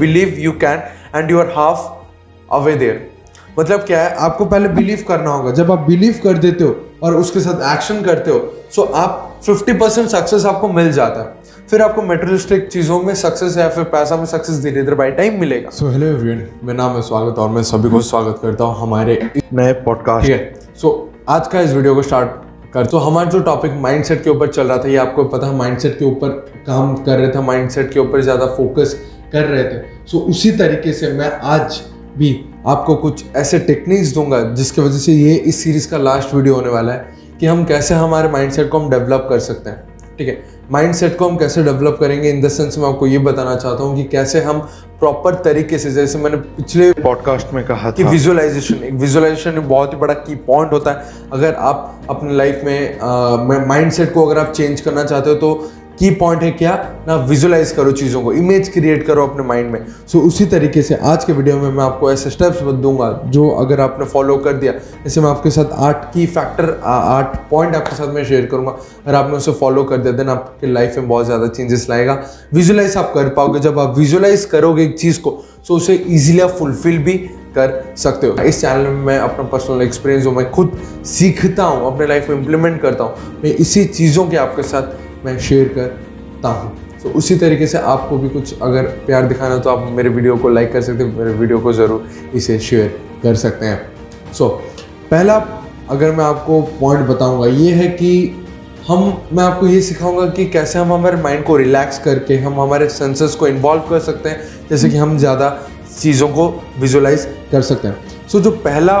Believe you can and you are half away there मतलब क्या है? आपको पहले बिलीव करना होगा। जब आप बिलीव कर देते हो और उसके साथ एक्शन करते हो सो आप 50 परसेंट सक्सेस आपको मिल जाता है। फिर आपको मेटेरियलिस्टिक चीज़ों में सक्सेस या फिर पैसा में सक्सेस धीरे धीरे बाई टाइम मिलेगा। सो हेलो एवरीवन मेरा नाम है स्वागत और मैं सभी को स्वागत करता हूँ हमारे नए पॉडकास्ट ठीक है। सो आज का इस वीडियो को स्टार्ट कर तो हमारा जो टॉपिक माइंडसेट के ऊपर चल रहा था ये आपको पता है माइंडसेट के ऊपर काम कर रहे थे माइंडसेट के ऊपर ज़्यादा फोकस कर रहे थे। सो उसी तरीके से मैं आज भी आपको कुछ ऐसे टेक्निक्स दूँगा, जिसकी वजह से ये इस सीरीज़ का लास्ट वीडियो होने वाला है, कि हम कैसे हमारे माइंडसेट को हम डेवलप कर सकते हैं। ठीक है? माइंडसेट को हम कैसे डेवलप करेंगे? इन द सेंस मैं आपको ये बताना चाहता हूँ कि कैसे हम प्रॉपर तरीके से, जैसे मैंने पिछले पॉडकास्ट में कहा कि विजुअलाइजेशन एक विजुअलाइजेशन बहुत ही बड़ा की पॉइंट होता है। अगर आप अपने लाइफ में माइंड माइंडसेट को अगर आप चेंज करना चाहते हो तो की पॉइंट है क्या ना विजुअलाइज करो चीज़ों को इमेज क्रिएट करो अपने माइंड में। सो so, उसी तरीके से आज के वीडियो में मैं आपको ऐसे स्टेप्स दूँगा जो अगर आपने फॉलो कर दिया जैसे मैं आपके साथ आठ की फैक्टर आठ पॉइंट आपके साथ मैं शेयर करूँगा। अगर आपने उसे फॉलो कर दिया देन आपके लाइफ में बहुत ज़्यादा चेंजेस लाएगा। विजुअलाइज आप कर पाओगे जब आप विजुअलाइज करोगे एक चीज़ को सो उसे ईजिली आप फुलफिल भी कर सकते हो। इस चैनल में मैं अपना पर्सनल एक्सपीरियंस जो मैं खुद सीखता हूँ अपने लाइफ में इम्प्लीमेंट करता हूँ मैं इसी चीज़ों के आपके साथ मैं शेयर करता हूँ। तो उसी तरीके से आपको भी कुछ अगर प्यार दिखाना हो तो आप मेरे वीडियो को लाइक कर सकते हैं मेरे वीडियो को ज़रूर इसे शेयर कर सकते हैं। सो so, पहला अगर मैं आपको पॉइंट बताऊँगा ये है कि हम मैं आपको ये सिखाऊँगा कि कैसे हम हमारे माइंड को रिलैक्स करके हम हमारे सेंसेस को इन्वॉल्व कर सकते हैं जैसे कि हम ज़्यादा चीज़ों को विजुअलाइज कर सकते हैं। सो so, जो पहला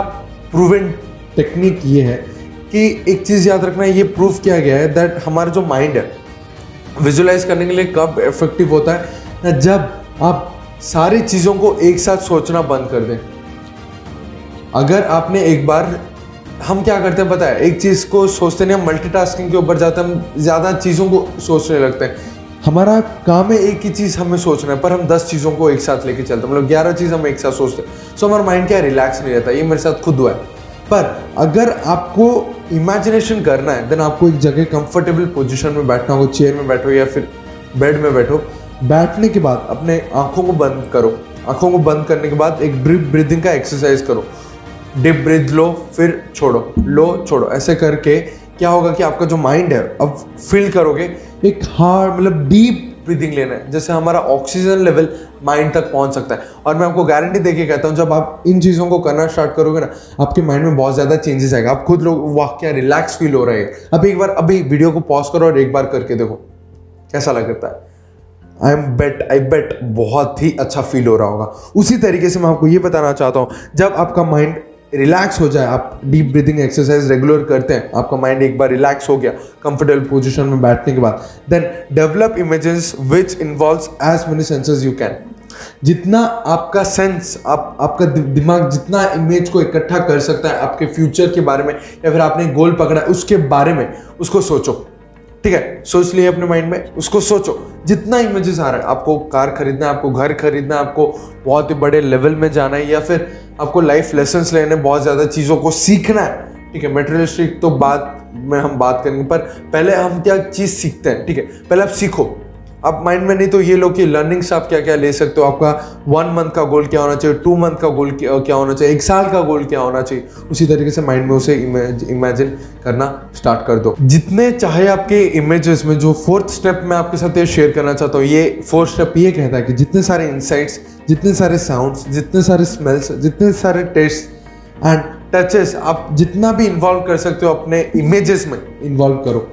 प्रूवन टेक्निक ये है कि एक चीज़ याद रखना, ये प्रूफ किया गया है दैट हमारा जो माइंड है विजुलाइज करने के लिए कब इफ़ेक्टिव होता है, ना जब आप सारी चीज़ों को एक साथ सोचना बंद कर दें। अगर आपने एक बार, हम क्या करते हैं पता है? एक चीज़ को सोचते नहीं, हम मल्टीटास्किंग के ऊपर जाते हैं, हम ज़्यादा चीज़ों को सोचने लगते हैं। हमारा काम है एक ही चीज़ हमें सोचना है, पर हम दस चीज़ों को एक साथ लेके चलते हैं। मतलब ग्यारह चीज़ हम एक साथ सोचते हैं। सो हमारा माइंड क्या रिलैक्स नहीं रहता। ये मेरे साथ खुद हुआ है। पर अगर आपको इमेजिनेशन करना है देन आपको एक जगह कंफर्टेबल पोजीशन में बैठना हो चेयर में बैठो या फिर बेड में बैठो, बैठने के बाद अपने आँखों को बंद करो। आँखों को बंद करने के बाद एक ड्रिप ब्रीदिंग का एक्सरसाइज करो। डिप ब्रीथ लो, फिर छोड़ो। लो, छोड़ो। ऐसे करके क्या होगा कि आपका जो माइंड है, अब फील करोगे, एक हार्ड मतलब डीप ब्रीदिंग लेना है जैसे हमारा ऑक्सीजन लेवल माइंड तक पहुँच सकता है। और मैं आपको गारंटी देके कहता हूँ, जब आप इन चीज़ों को करना स्टार्ट करोगे ना, आपके माइंड में बहुत ज़्यादा चेंजेस आएगा। आप खुद लोग वाह क्या रिलैक्स फील हो रहे हैं। अब एक बार, अभी वीडियो को पॉज करो और एक बार करके देखो, कैसा लगता है? आई एम बेट आई बेट बहुत ही अच्छा फील हो रहा होगा। उसी तरीके से मैं आपको ये बताना चाहता हूँ, जब आपका माइंड रिलैक्स हो जाए, आप डीप ब्रीदिंग एक्सरसाइज रेगुलर करते हैं, आपका माइंड एक बार रिलैक्स हो गया कंफर्टेबल पोजीशन में बैठने के बाद then develop images which involves as many senses you can जितना आपका सेंस आप, आपका दिमाग जितना इमेज को इकट्ठा कर सकता है आपके फ्यूचर के बारे में, या फिर आपने गोल पकड़ा उसके बारे में, उसको सोचो। ठीक है? सोच लिए अपने माइंड में उसको सोचो। जितना इमेजेस आ रहा है, आपको कार खरीदना है, आपको घर खरीदना है, आपको बहुत ही बड़े लेवल में जाना है, या फिर आपको लाइफ लेसन लेने बहुत ज़्यादा चीज़ों को सीखना है। ठीक है मेटेरियलिस्टिक तो बात में हम बात करेंगे, पर पहले हम क्या चीज़ सीखते हैं? ठीक है, पहले आप सीखो। आप माइंड में नहीं तो ये लो कि लर्निंग्स आप क्या क्या ले सकते हो? आपका वन मंथ का गोल क्या होना चाहिए? टू मंथ का गोल क्या होना चाहिए? एक साल का गोल क्या होना चाहिए? उसी तरीके से माइंड में उसे इमेजिन करना स्टार्ट कर दो। जितने चाहे आपके इमेजेस में जो फोर्थ स्टेप मैं आपके साथ ये शेयर करना चाहता हूँ, ये फोर्थ स्टेप ये कहता है कि जितने सारे इंसाइट्स जितने सारे साउंड्स जितने सारे स्मेल्स जितने सारे टेस्ट एंड टचेस आप जितना भी इन्वॉल्व कर सकते हो अपने इमेजेस में इन्वॉल्व करो।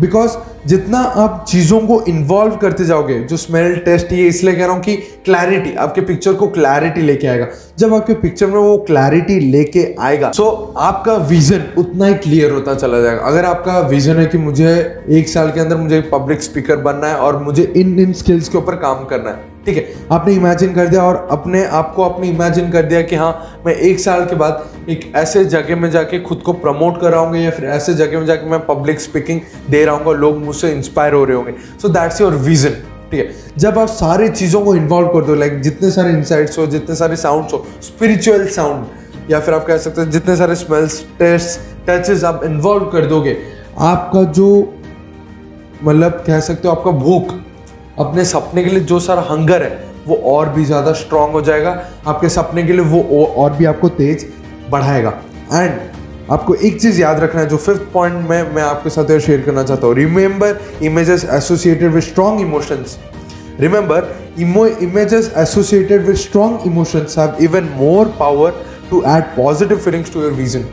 बिकॉज़ जितना आप चीज़ों को इन्वॉल्व करते जाओगे जो स्मेल टेस्ट ये इसलिए कह रहा हूँ कि क्लैरिटी आपके पिक्चर को क्लैरिटी लेके आएगा। जब आपके पिक्चर में वो क्लैरिटी लेके आएगा सो so, आपका विजन उतना ही क्लियर होता चला जाएगा। अगर आपका विजन है कि मुझे एक साल के अंदर मुझे पब्लिक स्पीकर बनना है और मुझे इन इन स्किल्स के ऊपर काम करना है ठीक है, आपने इमेजिन कर दिया और अपने आप को आपने इमेजिन कर दिया कि हाँ मैं एक साल के बाद एक ऐसे जगह में जाके खुद को प्रमोट कर रहा हूँ या फिर ऐसे जगह में जाके मैं पब्लिक स्पीकिंग दे रहा हूँ लोग मुझसे इंस्पायर हो रहे होंगे। सो दैट्स योर विजन ठीक है? जब आप सारी चीज़ों को इन्वॉल्व कर दो लाइक जितने सारे इंसाइट्स हो, जितने सारे साउंड्स हो स्पिरिचुअल साउंड या फिर आप कह सकते हैं जितने सारे स्मेल्स टेस्ट टचेस आप इन्वॉल्व कर दोगे, आपका जो मतलब कह सकते हो आपका भूख अपने सपने के लिए जो सारा हंगर है, वो और भी ज़्यादा स्ट्रांग हो जाएगा। आपके सपने के लिए वो और भी आपको तेज बढ़ाएगा। एंड आपको एक चीज़ याद रखना है, जो फिफ्थ पॉइंट में मैं आपके साथ शेयर करना चाहता हूँ। Remember images associated with strong emotions remember images associated with strong emotions have even more power to add positive feelings to your vision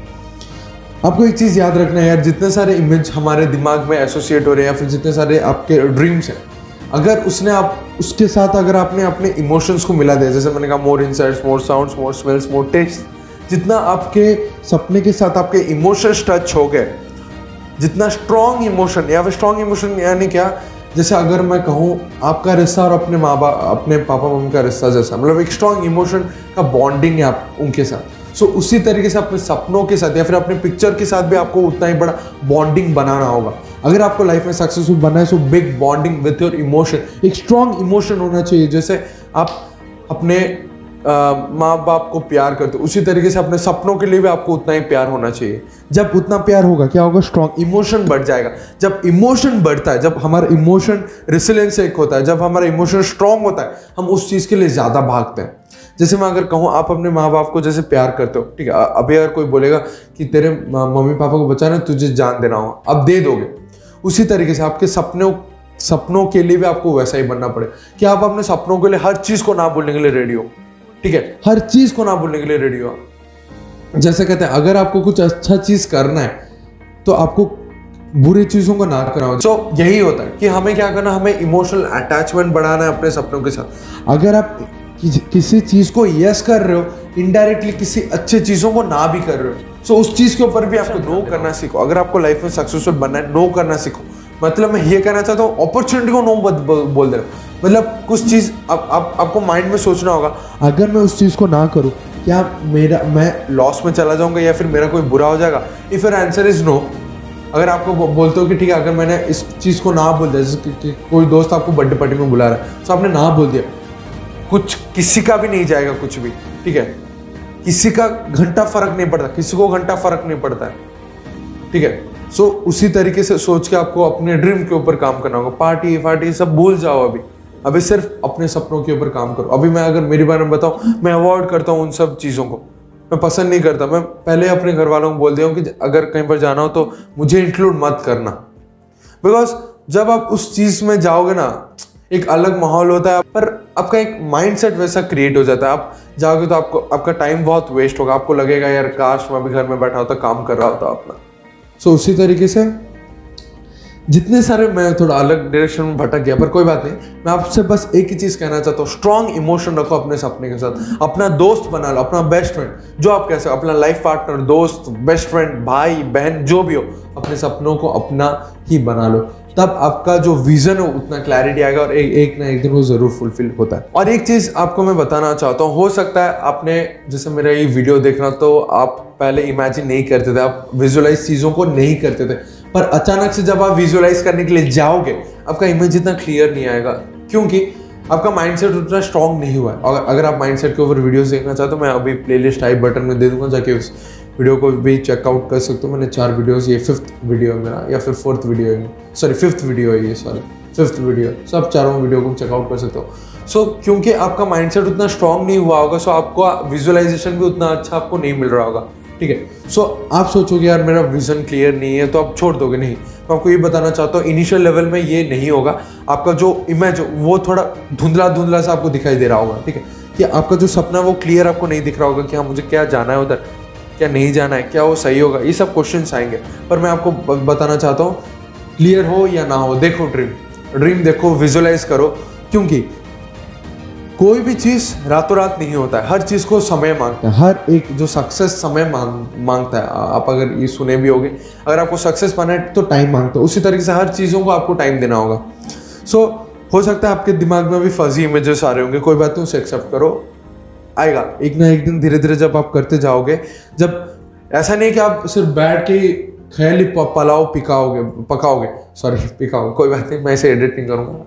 आपको एक चीज़ याद रखना है यार, जितने सारे इमेज हमारे दिमाग में एसोसिएट हो रहे हैं या फिर जितने सारे आपके ड्रीम्स हैं अगर उसने आप, उसके साथ अगर आपने अपने इमोशंस को मिला दिया, जैसे मैंने कहा more insights more sounds more smells more taste जितना आपके सपने के साथ आपके इमोशंस टच हो गए, जितना स्ट्रॉन्ग इमोशन या फिर स्ट्रॉन्ग इमोशन यानी क्या, जैसे अगर मैं कहूँ, आपका रिश्ता और अपने माँ बाप अपने पापा मम्मी का रिश्ता जैसा मतलब एक स्ट्रॉन्ग इमोशन का बॉन्डिंग है आप, उनके साथ। सो उसी तरीके से अपने सपनों के साथ या फिर अपने पिक्चर के साथ भी आपको उतना ही बड़ा बॉन्डिंग बनाना होगा। अगर आपको लाइफ में सक्सेसफुल बनना है so big bonding with your emotion एक स्ट्रॉन्ग इमोशन होना चाहिए, जैसे आप अपने माँ बाप को प्यार करते उसी तरीके से अपने सपनों के लिए भी आपको उतना ही प्यार होना चाहिए। जब उतना प्यार होगा, क्या होगा? स्ट्रॉन्ग इमोशन बढ़ जाएगा। जब इमोशन बढ़ता है, जब हमारा इमोशन रिसिलेंस एक होता है, जब हमारा इमोशन स्ट्रांग होता है, हम उस चीज़ के लिए ज़्यादा भागते हैं। जैसे मैं अगर कहूँ, आप अपने माँ बाप को जैसे प्यार करते हो, ठीक है? अभी अगर कोई बोलेगा कि तेरे मम्मी पापा को बचाना तुझे जान देना होगा। अब दे दोगे। उसी तरीके से आपके सपनों सपनों के लिए भी आपको वैसा ही बनना पड़े। कि आप अपने सपनों के लिए हर चीज़ को ना बोलने के लिए रेडी हो। ठीक है? हर चीज़ को ना बोलने के लिए रेडी हो जैसे कहते हैं अगर आपको कुछ अच्छा चीज़ करना है तो आपको बुरी चीज़ों को ना कराओ। सो so, यही होता है कि हमें क्या करना हमें इमोशनल अटैचमेंट बढ़ाना है अपने सपनों के साथ। अगर आप कि, किसी चीज़ को यस कर रहे हो इनडायरेक्टली किसी अच्छे चीज़ों को ना भी कर रहे हो। सो उस चीज़ के ऊपर भी आपको नो करना सीखो। अगर आपको लाइफ में सक्सेसफुल बनना है नो करना सीखो। मतलब मैं ये कहना चाहता हूँ अपॉर्चुनिटी को नो बोल दे रहा हूँ। मतलब कुछ चीज़ आप, आप, आपको माइंड में सोचना होगा अगर मैं उस चीज़ को ना करूँ क्या मेरा मैं लॉस में चला जाऊँगा या फिर मेरा कोई बुरा हो जाएगा? If your answer is no अगर आपको बोलते हो कि ठीक है अगर मैंने इस चीज़ को ना बोल दिया जैसे कोई दोस्त आपको बर्थडे पार्टी में बुला रहा है तो आपने ना बोल दिया। कुछ किसी का भी नहीं जाएगा कुछ भी ठीक है? किसी का घंटा फ़र्क नहीं पड़ता, किसी को घंटा फ़र्क नहीं पड़ता है। ठीक है? सो उसी तरीके से सोच के आपको अपने ड्रीम के ऊपर काम करना होगा। पार्टी पार्टी सब भूल जाओ अभी। अभी सिर्फ़ अपने सपनों के ऊपर काम करो। अभी मैं अगर मेरे बारे में बताऊँ, मैं अवॉइड करता हूँ उन सब चीज़ों को। मैं पसंद नहीं करता। मैं पहले अपने घर वालों को बोल दिया हूँ कि अगर कहीं पर जाना हो तो मुझे इंक्लूड मत करना। बिकॉज़ जब आप उस चीज़ में जाओगे ना एक अलग माहौल होता है पर आपका एक माइंडसेट वैसा क्रिएट हो जाता है। आप जाओगे तो आपको आपका टाइम बहुत वेस्ट होगा। आपको लगेगा यार काश मैं भी घर में बैठा होता काम कर रहा होता अपना। सो so, उसी तरीके से जितने सारे मैं थोड़ा अलग डायरेक्शन में भटक गया पर कोई बात नहीं। मैं आपसे बस एक ही चीज़ कहना चाहता हूँ। स्ट्रॉन्ग इमोशन रखो अपने सपने के साथ। अपना दोस्त बना लो अपना बेस्ट फ्रेंड जो आप कह सकते अपना लाइफ पार्टनर दोस्त बेस्ट फ्रेंड भाई बहन जो भी हो अपने सपनों को अपना ही बना लो। तब आपका जो विजन हो उतना क्लैरिटी आएगा और एक, एक ना एक दिन वो ज़रूर फुलफिल होता है। और एक चीज़ आपको मैं बताना चाहता हूँ हो सकता है आपने जैसे मेरा ये वीडियो देखना तो आप पहले इमेजिन नहीं करते थे आप विजुअलाइज चीज़ों को नहीं करते थे। पर अचानक से जब आप विजुअलाइज करने के लिए जाओगे आपका इमेज इतना क्लियर नहीं आएगा। क्योंकि आपका माइंडसेट उतना स्ट्रॉन्ग नहीं हुआ है। और अगर आप माइंडसेट के ऊपर वीडियोस देखना चाहते हो मैं अभी प्लेलिस्ट टाइप बटन में दे दूँगा जाके उस वीडियो को भी चेकआउट कर सकते हो। मैंने चार वीडियोस ये फिफ्थ वीडियो है मेरा या फिर फोर्थ वीडियो है। सॉरी फिफ्थ वीडियो है ये सॉरी फिफ्थ वीडियो सब चारों वीडियो को चेकआउट कर सकते हो। सो so, क्योंकि आपका माइंडसेट उतना स्ट्रांग नहीं हुआ होगा सो so आपको विजुअलाइजेशन भी उतना अच्छा आपको नहीं मिल रहा होगा। ठीक है? सो आप सोचोगे यार मेरा विजन क्लियर नहीं है तो आप छोड़ दोगे नहीं। तो आपको ये बताना चाहता हूँ इनिशियल लेवल में ये नहीं होगा। आपका जो इमेज वो थोड़ा धुंधला धुंधला सा आपको दिखाई दे रहा होगा। ठीक है? कि आपका जो सपना वो क्लियर आपको नहीं दिख रहा होगा कि हाँ मुझे क्या जाना है उधर। क्या नहीं जाना है क्या वो सही होगा? ये सब क्वेश्चन आएँगे। पर मैं आपको बताना चाहता हूँ क्लियर हो या ना हो देखो ड्रीम ड्रीम देखो विजुअलाइज करो। क्योंकि कोई भी चीज़ रातों रात नहीं होता है। हर चीज़ को समय माँगता है। हर एक जो सक्सेस समय मांग माँगता है। आप अगर ये सुने भी होगे अगर आपको सक्सेस पाना है तो टाइम माँगता है। उसी तरीके से हर चीज़ों को आपको टाइम देना होगा। सो so, हो सकता है आपके दिमाग में भी फर्जी इमेजेस आ रहे होंगे। कोई बात नहीं उसे एक्सेप्ट करो। आएगा। एक ना एक दिन धीरे धीरे जब आप करते जाओगे जब ऐसा नहीं कि आप सिर्फ़ बैठ के ख्याली पलाओ पिकाओगे पकाओगे। सॉरी पिकाओगे कोई बात नहीं मैं इसे एडिट नहीं करूँगा।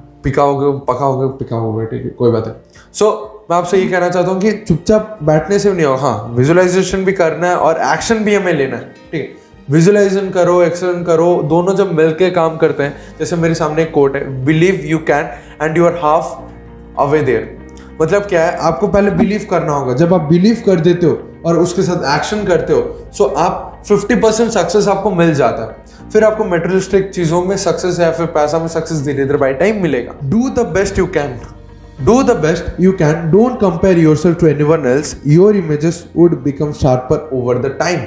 पिकाओगे पकाओगे पिकाओगे ठीक है कोई बात है सो so, मैं आपसे ये कहना चाहता हूँ कि चुपचाप बैठने से नहीं होगा हाँ विजुअलाइजेशन भी करना है और एक्शन भी हमें लेना है ठीक है। विजुलाइजेशन करो एक्शन करो दोनों जब मिलके काम करते हैं जैसे मेरे सामने एक कोट है believe you can and you are half away there मतलब क्या है, आपको पहले बिलीव करना होगा। जब आप बिलीव कर देते हो और उसके साथ एक्शन करते हो सो आप 50 परसेंट सक्सेस आपको मिल जाता। है फिर आपको मेटेरियलिस्टिक चीज़ों में सक्सेस या फिर पैसा में सक्सेस धीरे धीरे बाई टाइम मिलेगा। Do the best you can do the best you can don't compare yourself to anyone else your images would become sharper over the time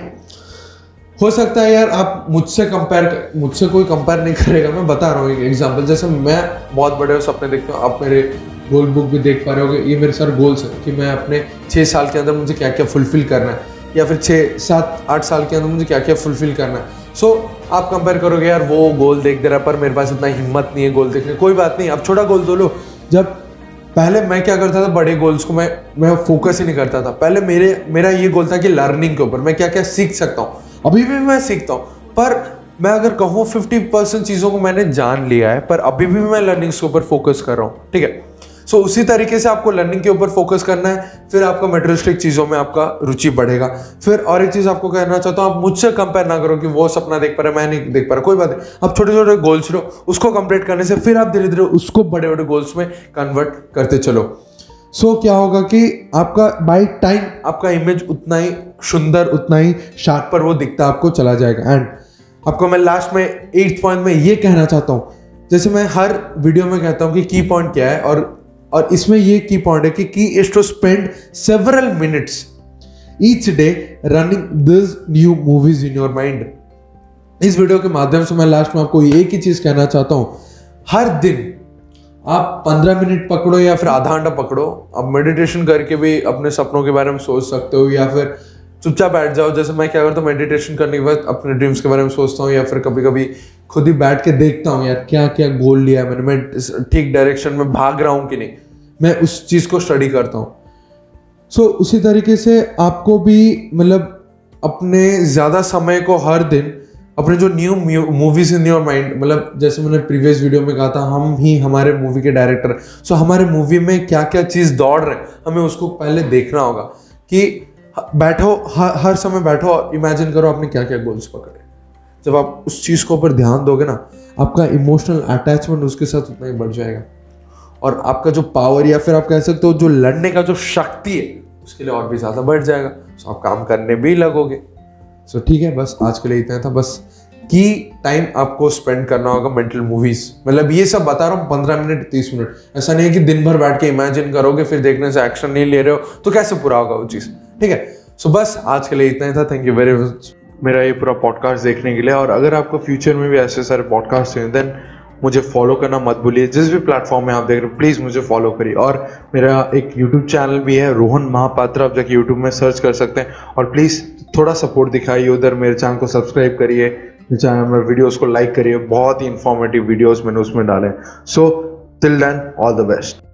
हो सकता है यार, आप मुझसे कंपेयर मुझसे कोई कंपेयर नहीं करेगा। मैं बता रहा हूँ एक एग्ज़ाम्पल जैसे मैं बहुत बड़े सपने देखता हूँ। आप मेरे गोल बुक भी देख पा रहे हो ये मेरे सर गोल्स हैं कि मैं अपने छः साल के अंदर मुझे क्या क्या फुलफिल करना है या फिर छः सात आठ साल के अंदर मुझे क्या क्या फुलफिल करना है। सो so, आप कंपेयर करोगे यार वो गोल देख दे रहा पर मेरे पास इतना हिम्मत नहीं है गोल देखने। कोई बात नहीं अब छोटा गोल दो लो। जब पहले मैं क्या करता था बड़े गोल्स को मैं मैं फोकस ही नहीं करता था। पहले मेरे मेरा ये गोल था कि लर्निंग के ऊपर मैं क्या क्या सीख सकता हूँ। अभी भी मैं सीखता हूँ पर मैं अगर कहूँ फिफ्टी परसेंट चीज़ों को मैंने जान लिया है पर अभी भी मैं लर्निंग्स के ऊपर फोकस कर रहा हूँ। ठीक है? सो so, उसी तरीके से आपको लर्निंग के ऊपर फोकस करना है फिर आपका मेटेरियलिस्टिक चीज़ों में आपका रुचि बढ़ेगा। फिर और एक चीज़ आपको कहना चाहता हूँ आप मुझसे कंपेयर ना करो कि वो सपना देख पा रहे मैं नहीं देख पा रहा कोई बात नहीं। आप छोटे छोटे गोल्स लो उसको कंप्लीट करने से फिर आप धीरे धीरे उसको बड़े बड़े गोल्स में कन्वर्ट करते चलो। सो so, क्या होगा कि आपका बाई टाइम आपका इमेज उतना ही सुंदर उतना ही शार्प पर वो दिखता आपको चला जाएगा। एंड आपको मैं लास्ट में एट्थ पॉइंट में ये कहना चाहता हूँ जैसे मैं हर वीडियो में कहता हूँ कि की पॉइंट क्या है और और इसमें ये की पॉइंट है कि key is to spend several minutes each day running this new movies in your mind इस वीडियो के माध्यम से मैं लास्ट में आपको एक ही चीज़ कहना चाहता हूँ। हर दिन आप पंद्रह मिनट पकड़ो या फिर आधा घंटा पकड़ो। आप मेडिटेशन करके भी अपने सपनों के बारे में सोच सकते हो या फिर चुपचाप बैठ जाओ जैसे मैं क्या करता हूँ मेडिटेशन करने के बाद अपने ड्रीम्स के बारे में सोचता हूँ या फिर कभी कभी खुद ही बैठ के देखता हूँ यार क्या क्या गोल लिया है मैंने मैं ठीक डायरेक्शन में भाग रहा हूँ कि नहीं मैं उस चीज़ को स्टडी करता हूँ। सो so, उसी तरीके से आपको भी मतलब अपने ज़्यादा समय को हर दिन अपने जो new movies in your mind मतलब जैसे मैंने प्रीवियस वीडियो में कहा था हम ही हमारे मूवी के डायरेक्टर सो so, हमारे मूवी में क्या क्या चीज़ दौड़ रहे हमें उसको पहले देखना होगा कि बैठो हर, हर समय बैठो इमेजिन करो आपने क्या क्या गोल्स पकड़े। जब आप उस चीज़ को ऊपर ध्यान दोगे ना आपका इमोशनल अटैचमेंट उसके साथ उतना ही बढ़ जाएगा। और आपका जो पावर या फिर आप कह सकते हो जो लड़ने का जो शक्ति है उसके लिए और भी ज़्यादा बढ़ जाएगा। सो आप काम करने भी लगोगे। सो ठीक है बस आज के लिए इतना था। बस की टाइम आपको स्पेंड करना होगा मेंटल मूवीज़ मतलब ये सब बता रहा हूँ पंद्रह मिनट तीस मिनट। ऐसा नहीं है कि दिन भर बैठ के इमेजिन करोगे फिर देखने से एक्शन नहीं ले रहे हो तो कैसे पूरा होगा वो चीज़? ठीक है? सो बस आज के लिए इतना ही था। थैंक यू वेरी मच मेरा ये पूरा पॉडकास्ट देखने के लिए। और अगर आपको फ्यूचर में भी ऐसे सारे पॉडकास्ट हैं देन मुझे फॉलो करना मत भूलिए। जिस भी प्लेटफॉर्म में आप देख रहे हो प्लीज़ मुझे फॉलो करिए। और मेरा एक यूट्यूब चैनल भी है, रोहन महापात्र। आप जाके यूट्यूब में सर्च कर सकते हैं। और प्लीज़ थोड़ा सपोर्ट दिखाइए उधर मेरे चैनल को सब्सक्राइब करिए। चैनल में वीडियोज़ को लाइक करिए। बहुत ही इंफॉर्मेटिव वीडियोज़ मैंने उसमें डाले so till then all the best